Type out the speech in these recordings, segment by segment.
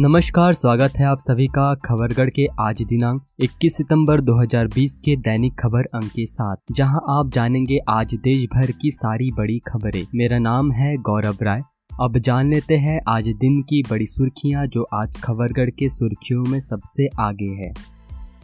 नमस्कार, स्वागत है आप सभी का खबरगढ़ के आज दिनांक 21 सितंबर 2020 के दैनिक खबर अंक के साथ, जहाँ आप जानेंगे आज देश भर की सारी बड़ी खबरें। मेरा नाम है गौरव राय। अब जान लेते हैं आज दिन की बड़ी सुर्खियाँ जो आज खबरगढ़ के सुर्खियों में सबसे आगे है।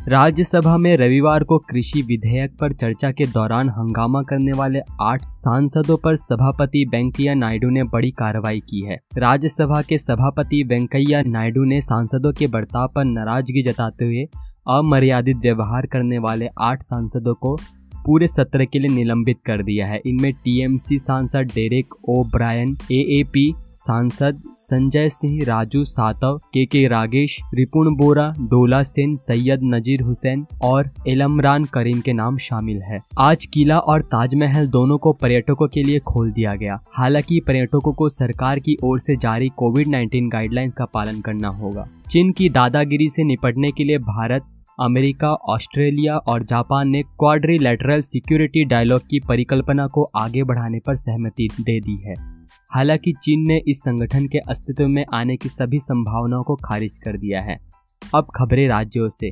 राज्यसभा में रविवार को कृषि विधेयक पर चर्चा के दौरान हंगामा करने वाले आठ सांसदों पर सभापति वेंकैया नायडू ने बड़ी कार्रवाई की है। राज्यसभा के सभापति वेंकैया नायडू ने सांसदों के बर्ताव पर नाराज़गी जताते हुए अमर्यादित व्यवहार करने वाले आठ सांसदों को पूरे सत्र के लिए निलंबित कर दिया है। इनमें टीएमसी सांसद डेरेक ओ ब्रायन, एएपी सांसद संजय सिंह, राजू सातव के के रागेश, रिपुण बोरा, डोला सेन, सैयद नजीर हुसैन और एलमरान करीम के नाम शामिल है। आज किला और ताजमहल दोनों को पर्यटकों के लिए खोल दिया गया। हालाँकि पर्यटकों को सरकार की ओर से जारी कोविड 19 गाइडलाइंस का पालन करना होगा। चीन की दादागिरी से निपटने के लिए भारत, अमेरिका, ऑस्ट्रेलिया और जापान ने क्वाड्रिलेटरल सिक्योरिटी डायलॉग की परिकल्पना को आगे बढ़ाने पर सहमति दे दी है। हालाँकि चीन ने इस संगठन के अस्तित्व में आने की सभी संभावनाओं को खारिज कर दिया है। अब खबरें राज्यों से।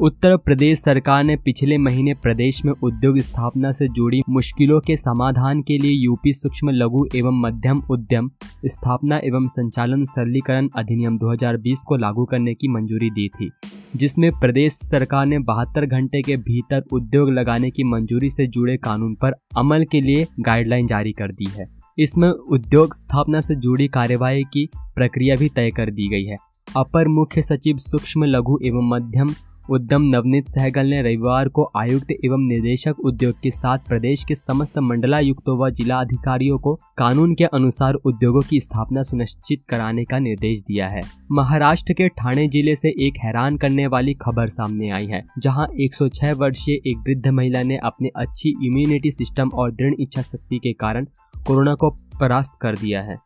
उत्तर प्रदेश सरकार ने पिछले महीने प्रदेश में उद्योग स्थापना से जुड़ी मुश्किलों के समाधान के लिए यूपी सूक्ष्म लघु एवं मध्यम उद्यम स्थापना एवं संचालन सरलीकरण अधिनियम 2020 को लागू करने की मंजूरी दी थी, जिसमें प्रदेश सरकार ने बहत्तर घंटे के भीतर उद्योग लगाने की मंजूरी से जुड़े कानून पर अमल के लिए गाइडलाइन जारी कर दी है। इसमें उद्योग स्थापना से जुड़ी कार्यवाही की प्रक्रिया भी तय कर दी गई है। अपर मुख्य सचिव सूक्ष्म लघु एवं मध्यम उद्यम नवनीत सहगल ने रविवार को आयुक्त एवं निदेशक उद्योग के साथ प्रदेश के समस्त मंडलायुक्तों व जिला अधिकारियों को कानून के अनुसार उद्योगों की स्थापना सुनिश्चित कराने का निर्देश दिया है। महाराष्ट्र के ठाणे ज़िले से एक हैरान करने वाली खबर सामने आई है, जहाँ 106 वर्षीय एक वृद्ध महिला ने अपनी अच्छी इम्यूनिटी सिस्टम और दृढ़ इच्छा शक्ति के कारण कोरोना को परास्त कर दिया है।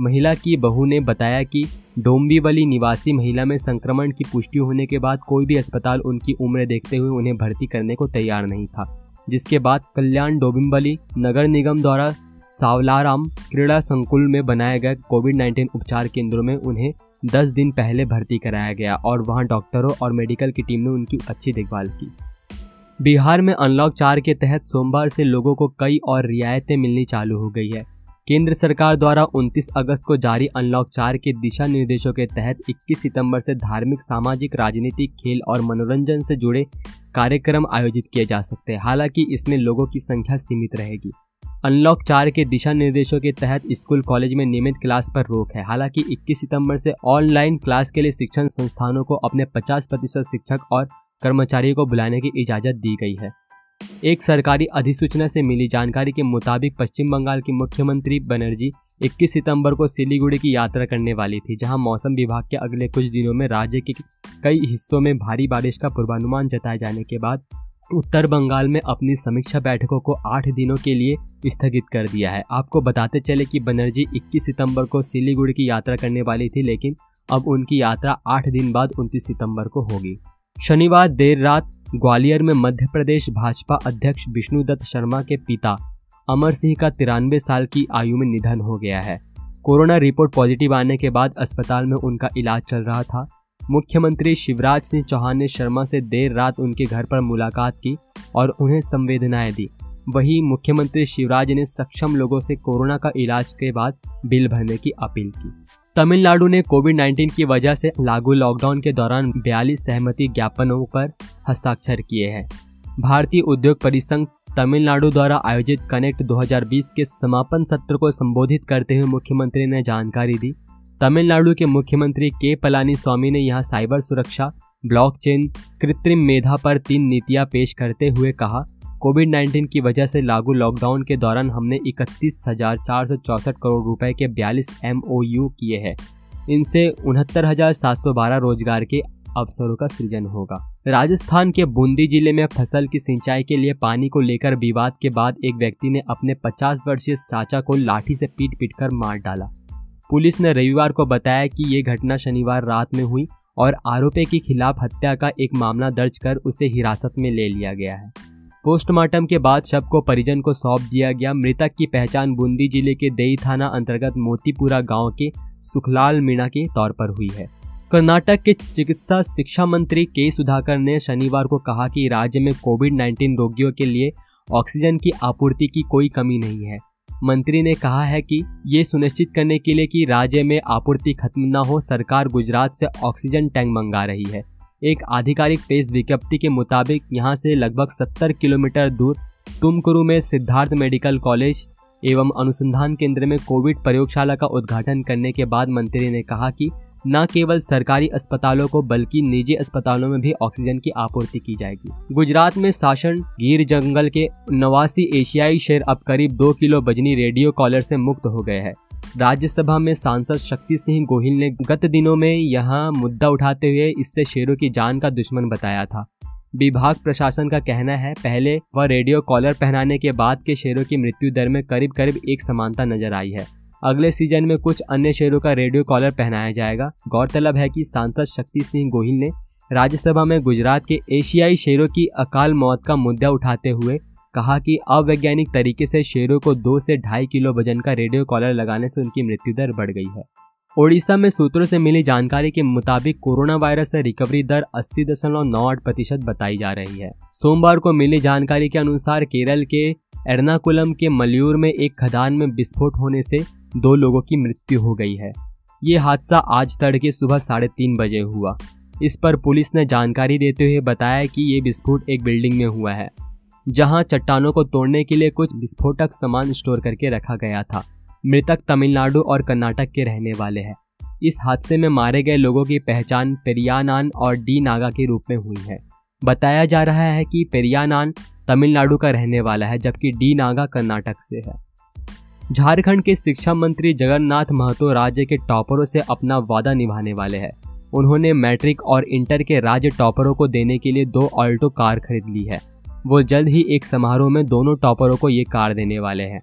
महिला की बहू ने बताया कि डोम्बीवली निवासी महिला में संक्रमण की पुष्टि होने के बाद कोई भी अस्पताल उनकी उम्र देखते हुए उन्हें भर्ती करने को तैयार नहीं था। जिसके बाद कल्याण डोबिम्बली नगर निगम द्वारा सावलाराम क्रीड़ा संकुल में बनाए गए कोविड 19 उपचार केंद्रों में उन्हें 10 दिन पहले भर्ती कराया गया और वहाँ डॉक्टरों और मेडिकल की टीम ने उनकी अच्छी देखभाल की। बिहार में अनलॉक चार के तहत सोमवार से लोगों को कई और रियायतें मिलनी चालू हो गई है। केंद्र सरकार द्वारा 29 अगस्त को जारी अनलॉक चार के दिशा निर्देशों के तहत 21 सितंबर से धार्मिक, सामाजिक, राजनीतिक, खेल और मनोरंजन से जुड़े कार्यक्रम आयोजित किए जा सकते हैं। हालाँकि इसमें लोगों की संख्या सीमित रहेगी। अनलॉक चार के दिशा निर्देशों के तहत स्कूल, कॉलेज में नियमित क्लास पर रोक है। हालाँकि 21 सितंबर से ऑनलाइन क्लास के लिए शिक्षण संस्थानों को अपने 50 प्रतिशत शिक्षक और कर्मचारियों को बुलाने की इजाज़त दी गई है। एक सरकारी अधिसूचना से मिली जानकारी के मुताबिक पश्चिम बंगाल की मुख्यमंत्री बनर्जी 21 सितंबर को सिलीगुड़ी की यात्रा करने वाली थी, जहाँ मौसम विभाग के अगले कुछ दिनों में राज्य के कई हिस्सों में भारी बारिश का पूर्वानुमान जताए जाने के बाद उत्तर बंगाल में अपनी समीक्षा बैठकों को आठ दिनों के लिए स्थगित कर दिया है। आपको बताते चले कि बनर्जी 21 सितंबर को सिलीगुड़ी की यात्रा करने वाली थी, लेकिन अब उनकी यात्रा आठ दिन बाद 29 सितंबर को होगी। शनिवार देर रात ग्वालियर में मध्य प्रदेश भाजपा अध्यक्ष विष्णुदत्त शर्मा के पिता अमर सिंह का तिरानवे साल की आयु में निधन हो गया है। कोरोना रिपोर्ट पॉजिटिव आने के बाद अस्पताल में उनका इलाज चल रहा था। मुख्यमंत्री शिवराज सिंह चौहान ने शर्मा से देर रात उनके घर पर मुलाकात की और उन्हें संवेदनाएँ दी। वहीं मुख्यमंत्री शिवराज ने सक्षम लोगों से कोरोना का इलाज के बाद बिल भरने की अपील की। तमिलनाडु ने कोविड 19 की वजह से लागू लॉकडाउन के दौरान बयालीस सहमति ज्ञापनों पर हस्ताक्षर किए हैं। भारतीय उद्योग परिसंघ तमिलनाडु द्वारा आयोजित कनेक्ट 2020 के समापन सत्र को संबोधित करते हुए मुख्यमंत्री ने जानकारी दी। तमिलनाडु के मुख्यमंत्री के पलानी स्वामी ने यहाँ साइबर सुरक्षा, ब्लॉकचेन, कृत्रिम मेधा पर तीन नीतियाँ पेश करते हुए कहा कोविड 19 की वजह से लागू लॉकडाउन के दौरान हमने इकतीस हज़ार चार सौ चौसठ करोड़ रुपए के बयालीस एम किए हैं। इनसे उनहत्तर हज़ार सात सौ बारह रोज़गार के अवसरों का सृजन होगा। राजस्थान के बूंदी ज़िले में फ़सल की सिंचाई के लिए पानी को लेकर विवाद के बाद एक व्यक्ति ने अपने 50 वर्षीय चाचा को लाठी से पीट पीट कर मार डाला। पुलिस ने रविवार को बताया कि ये घटना शनिवार रात में हुई और आरोपी के खिलाफ हत्या का एक मामला दर्ज कर उसे हिरासत में ले लिया गया है। पोस्टमार्टम के बाद शव को परिजन को सौंप दिया गया। मृतक की पहचान बूंदी ज़िले के देई थाना अंतर्गत मोतीपुरा गाँव के सुखलाल मीणा के तौर पर हुई है। कर्नाटक के चिकित्सा शिक्षा मंत्री के सुधाकर ने शनिवार को कहा कि राज्य में कोविड 19 रोगियों के लिए ऑक्सीजन की आपूर्ति की कोई कमी नहीं है। मंत्री ने कहा है कि ये सुनिश्चित करने के लिए कि राज्य में आपूर्ति खत्म न हो, सरकार गुजरात से ऑक्सीजन टैंक मंगा रही है। एक आधिकारिक प्रेस विज्ञप्ति के मुताबिक यहाँ से लगभग 70 किलोमीटर दूर तुमकुरु में सिद्धार्थ मेडिकल कॉलेज एवं अनुसंधान केंद्र में कोविड प्रयोगशाला का उद्घाटन करने के बाद मंत्री ने कहा कि न केवल सरकारी अस्पतालों को, बल्कि निजी अस्पतालों में भी ऑक्सीजन की आपूर्ति की जाएगी। गुजरात में शासन गिर जंगल के नवासी एशियाई शेर अब करीब दो किलो बजनी रेडियो कॉलर से मुक्त हो गए हैं। राज्यसभा में सांसद शक्ति सिंह गोहिल ने गत दिनों में यह मुद्दा उठाते हुए इससे शेरों की जान का दुश्मन बताया था। विभाग प्रशासन का कहना है, पहले वह रेडियो कॉलर पहनाने के बाद के शेरों की मृत्यु दर में करीब करीब एक समानता नज़र आई है। अगले सीज़न में कुछ अन्य शेरों का रेडियो कॉलर पहनाया जाएगा। गौरतलब है कि सांसद शक्ति सिंह गोहिल ने राज्यसभा में गुजरात के एशियाई शेरों की अकाल मौत का मुद्दा उठाते हुए कहा कि अवैज्ञानिक तरीके से शेरों को दो से ढाई किलो वज़न का रेडियो कॉलर लगाने से उनकी मृत्यु दर बढ़ गई है। ओडिशा में सूत्रों से मिली जानकारी के मुताबिक कोरोना वायरस से रिकवरी दर अस्सी दशमलव नौ आठ प्रतिशत बताई जा रही है। सोमवार को मिली जानकारी के अनुसार केरल के एर्नाकुलम के मलयूर में एक खदान में विस्फोट होने से दो लोगों की मृत्यु हो गई है। ये हादसा आज तड़के सुबह साढ़े तीन बजे हुआ। इस पर पुलिस ने जानकारी देते हुए बताया कि ये विस्फोट एक बिल्डिंग में हुआ है। जहाँ चट्टानों को तोड़ने के लिए कुछ विस्फोटक सामान स्टोर करके रखा गया था। मृतक तमिलनाडु और कर्नाटक के रहने वाले हैं। इस हादसे में मारे गए लोगों की पहचान पेरियानान और डी नागा के रूप में हुई है। बताया जा रहा है कि पेरियानान तमिलनाडु का रहने वाला है, जबकि डी नागा कर्नाटक से है। झारखंड के शिक्षा मंत्री जगन्नाथ महतो राज्य के टॉपरों से अपना वादा निभाने वाले हैं। उन्होंने मैट्रिक और इंटर के राज्य टॉपरों को देने के लिए दो ऑल्टो कार खरीद ली है। वो जल्द ही एक समारोह में दोनों टॉपरों को ये कार देने वाले हैं।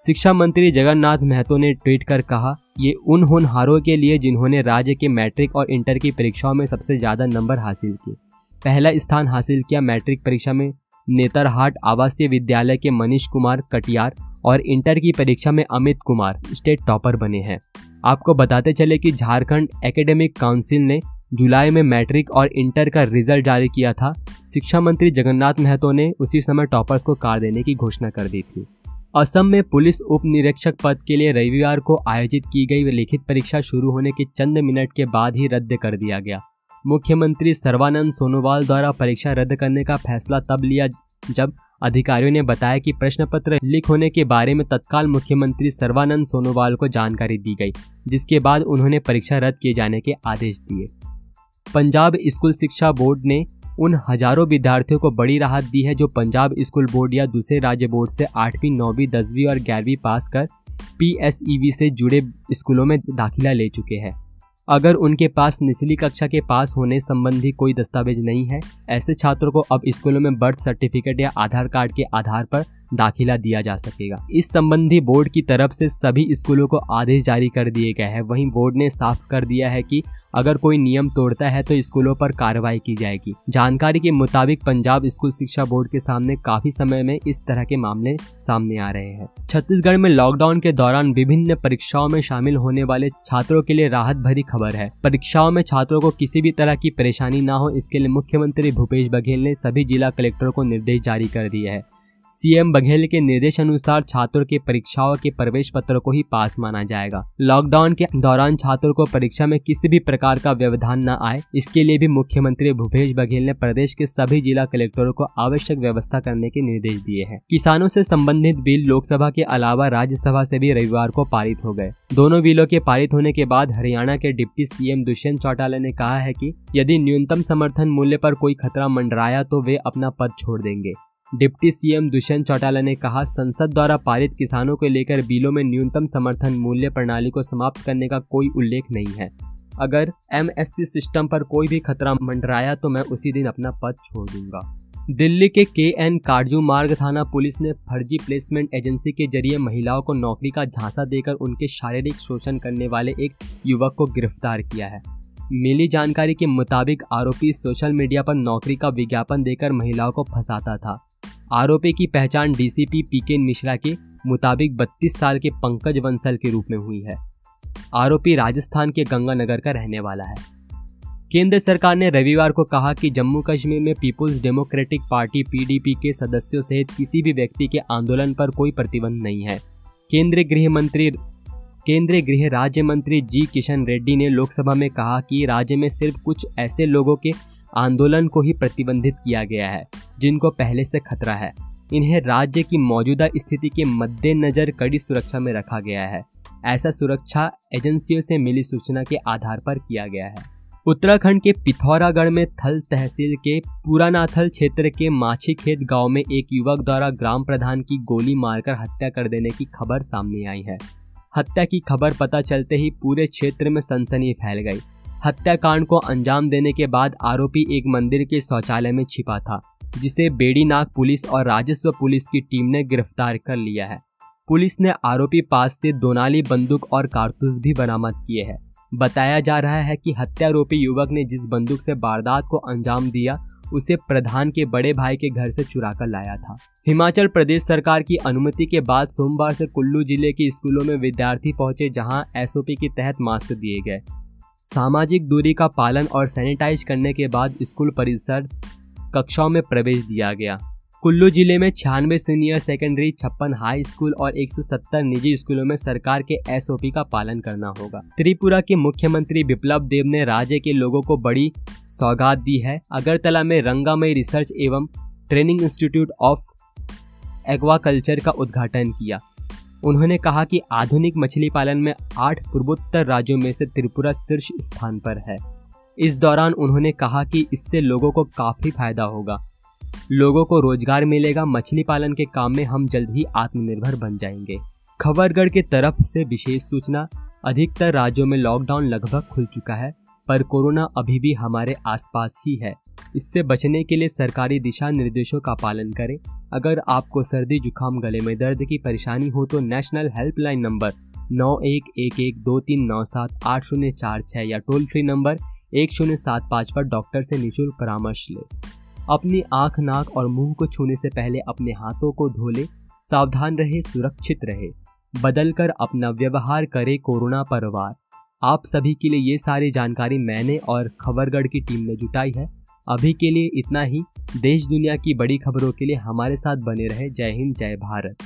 शिक्षा मंत्री जगन्नाथ महतो ने ट्वीट कर कहा, ये उन होनहारों के लिए जिन्होंने राज्य के मैट्रिक और इंटर की परीक्षाओं में सबसे ज़्यादा नंबर हासिल किए। पहला स्थान हासिल किया मैट्रिक परीक्षा में नेतरहाट आवासीय विद्यालय के मनीष कुमार कटियार और इंटर की परीक्षा में अमित कुमार स्टेट टॉपर बने हैं। आपको बताते चले कि झारखंड एकेडमिक काउंसिल ने जुलाई में मैट्रिक और इंटर का रिज़ल्ट जारी किया था। शिक्षा मंत्री जगन्नाथ महतो ने उसी समय टॉपर्स को कार देने की घोषणा कर दी थी। असम में पुलिस उप निरीक्षक पद के लिए रविवार को आयोजित की गई लिखित परीक्षा शुरू होने के चंद मिनट के बाद ही रद्द कर दिया गया। मुख्यमंत्री सर्वानंद सोनोवाल द्वारा परीक्षा रद्द करने का फैसला तब लिया जब अधिकारियों ने बताया कि प्रश्न पत्र लीक होने के बारे में तत्काल मुख्यमंत्री सर्वानंद सोनोवाल को जानकारी दी गई, जिसके बाद उन्होंने परीक्षा रद्द किए जाने के आदेश दिए। पंजाब स्कूल शिक्षा बोर्ड ने उन हज़ारों विद्यार्थियों को बड़ी राहत दी है जो पंजाब स्कूल बोर्ड या दूसरे राज्य बोर्ड से आठवीं, नौवीं, दसवीं और ग्यारहवीं पास कर पी से जुड़े स्कूलों में दाखिला ले चुके हैं। अगर उनके पास निचली कक्षा के पास होने संबंधी कोई दस्तावेज़ नहीं है, ऐसे छात्रों को अब स्कूलों में बर्थ सर्टिफिकेट या आधार कार्ड के आधार पर दाखिला दिया जा सकेगा। इस संबंधी बोर्ड की तरफ़ से सभी स्कूलों को आदेश जारी कर दिए गए हैं। वहीं बोर्ड ने साफ़ कर दिया है कि अगर कोई नियम तोड़ता है तो स्कूलों पर कार्रवाई की जाएगी। जानकारी के मुताबिक पंजाब स्कूल शिक्षा बोर्ड के सामने काफ़ी समय में इस तरह के मामले सामने आ रहे हैं। छत्तीसगढ़ में लॉकडाउन के दौरान विभिन्न परीक्षाओं में शामिल होने वाले छात्रों के लिए राहत भरी खबर है। परीक्षाओं में छात्रों को किसी भी तरह की परेशानी न हो, इसके लिए मुख्यमंत्री भूपेश बघेल ने सभी जिला कलेक्टरों को निर्देश जारी कर दिए हैं। सीएम बघेल के निर्देश अनुसार छात्रों के परीक्षाओं के प्रवेश पत्र को ही पास माना जाएगा। लॉकडाउन के दौरान छात्रों को परीक्षा में किसी भी प्रकार का व्यवधान न आए। इसके लिए भी मुख्यमंत्री भूपेश बघेल ने प्रदेश के सभी जिला कलेक्टरों को आवश्यक व्यवस्था करने के निर्देश दिए हैं। किसानों से संबंधित बिल लोकसभा के अलावा राज्यसभा से भी रविवार को पारित हो गए। दोनों बिलों के पारित होने के बाद हरियाणा के डिप्टी सीएम दुष्यंत चौटाला ने कहा है कि यदि न्यूनतम समर्थन मूल्य पर कोई खतरा मंडराया तो वे अपना पद छोड़ देंगे। डिप्टी सीएम दुष्यंत चौटाला ने कहा, संसद द्वारा पारित किसानों को लेकर बिलों में न्यूनतम समर्थन मूल्य प्रणाली को समाप्त करने का कोई उल्लेख नहीं है। अगर एमएसपी सिस्टम पर कोई भी खतरा मंडराया तो मैं उसी दिन अपना पद छोड़ दूँगा। दिल्ली के के एन काटजू मार्ग थाना पुलिस ने फर्जी प्लेसमेंट एजेंसी के ज़रिए महिलाओं को नौकरी का झांसा देकर उनके शारीरिक शोषण करने वाले एक युवक को गिरफ़्तार किया है। मिली जानकारी के मुताबिक आरोपी सोशल मीडिया पर नौकरी का विज्ञापन देकर महिलाओं को फंसाता था। आरोपी की पहचान डीसीपी पीके मिश्रा के मुताबिक 32 साल के पंकज बंसल के रूप में हुई है। आरोपी राजस्थान के गंगानगर का रहने वाला है। केंद्र सरकार ने रविवार को कहा कि जम्मू कश्मीर में पीपुल्स डेमोक्रेटिक पार्टी पीडीपी के सदस्यों सहित किसी भी व्यक्ति के आंदोलन पर कोई प्रतिबंध नहीं है। केंद्रीय गृह मंत्री, केंद्रीय गृह राज्य मंत्री जी किशन रेड्डी ने लोकसभा में कहा कि राज्य में सिर्फ़ कुछ ऐसे लोगों के आंदोलन को ही प्रतिबंधित किया गया है। जिनको पहले से खतरा है। इन्हें राज्य की मौजूदा स्थिति के मद्देनजर कड़ी सुरक्षा में रखा गया है। ऐसा सुरक्षा एजेंसियों से मिली सूचना के आधार पर किया गया है। उत्तराखंड के पिथौरागढ़ में थल तहसील के पुरानाथल क्षेत्र के माछी खेत गाँव में एक युवक द्वारा ग्राम प्रधान की गोली मारकर हत्या कर देने की खबर सामने आई है। हत्या की खबर पता चलते ही पूरे क्षेत्र में सनसनी फैल गई। हत्याकांड को अंजाम देने के बाद आरोपी एक मंदिर के शौचालय में छिपा था। जिसे बेड़ीनाग पुलिस और राजस्व पुलिस की टीम ने गिरफ़्तार कर लिया है। पुलिस ने आरोपी पास से दोनाली बंदूक और कारतूस भी बरामद किए हैं। बताया जा रहा है कि हत्यारोपी युवक ने जिस बंदूक से वारदात को अंजाम दिया, उसे प्रधान के बड़े भाई के घर से चुरा कर लाया था। हिमाचल प्रदेश सरकार की अनुमति के बाद सोमवार से कुल्लू ज़िले के स्कूलों में विद्यार्थी पहुँचे, जहाँ एसओपी के तहत मास्क दिए गए। सामाजिक दूरी का पालन और सैनिटाइज करने के बाद स्कूल परिसर कक्षाओं में प्रवेश दिया गया। कुल्लू ज़िले में छियानवे सीनियर सेकेंडरी, छप्पन हाई स्कूल और 170 निजी स्कूलों में सरकार के एसओपी का पालन करना होगा। त्रिपुरा के मुख्यमंत्री बिप्लब देव ने राज्य के लोगों को बड़ी सौगात दी है। अगरतला में रंगामई रिसर्च एवं ट्रेनिंग इंस्टीट्यूट ऑफ़ एक्वाकल्चर का उद्घाटन किया। उन्होंने कहा कि आधुनिक मछली पालन में आठ पूर्वोत्तर राज्यों में से त्रिपुरा शीर्ष स्थान पर है। इस दौरान उन्होंने कहा कि इससे लोगों को काफ़ी फ़ायदा होगा। लोगों को रोज़गार मिलेगा, मछली पालन के काम में हम जल्द ही आत्मनिर्भर बन जाएँगे। खबरगढ़ के तरफ़ से विशेष सूचना, अधिकतर राज्यों में लॉकडाउन लगभग खुल चुका है, पर कोरोना अभी भी हमारे आसपास ही है। इससे बचने के लिए सरकारी दिशा निर्देशों का पालन करें। अगर आपको सर्दी, जुकाम, गले में दर्द की परेशानी हो तो नेशनल हेल्पलाइन नंबर नौ एक एक एक दो तीन नौ सात आठ शून्य चार छः या टोल फ्री नंबर एक शून्य सात पाँच पर डॉक्टर से निःशुल्क परामर्श ले। अपनी आँख, नाक और मुँह को छूने से पहले अपने हाथों को धो ले सावधान रहे, सुरक्षित रहे। बदल कर अपना व्यवहार करे कोरोना पर वार आप सभी के लिए ये सारी जानकारी मैंने और खबरगढ़ की टीम ने जुटाई है। अभी के लिए इतना ही। देश दुनिया की बड़ी खबरों के लिए हमारे साथ बने रहे। जय हिंद, जय भारत।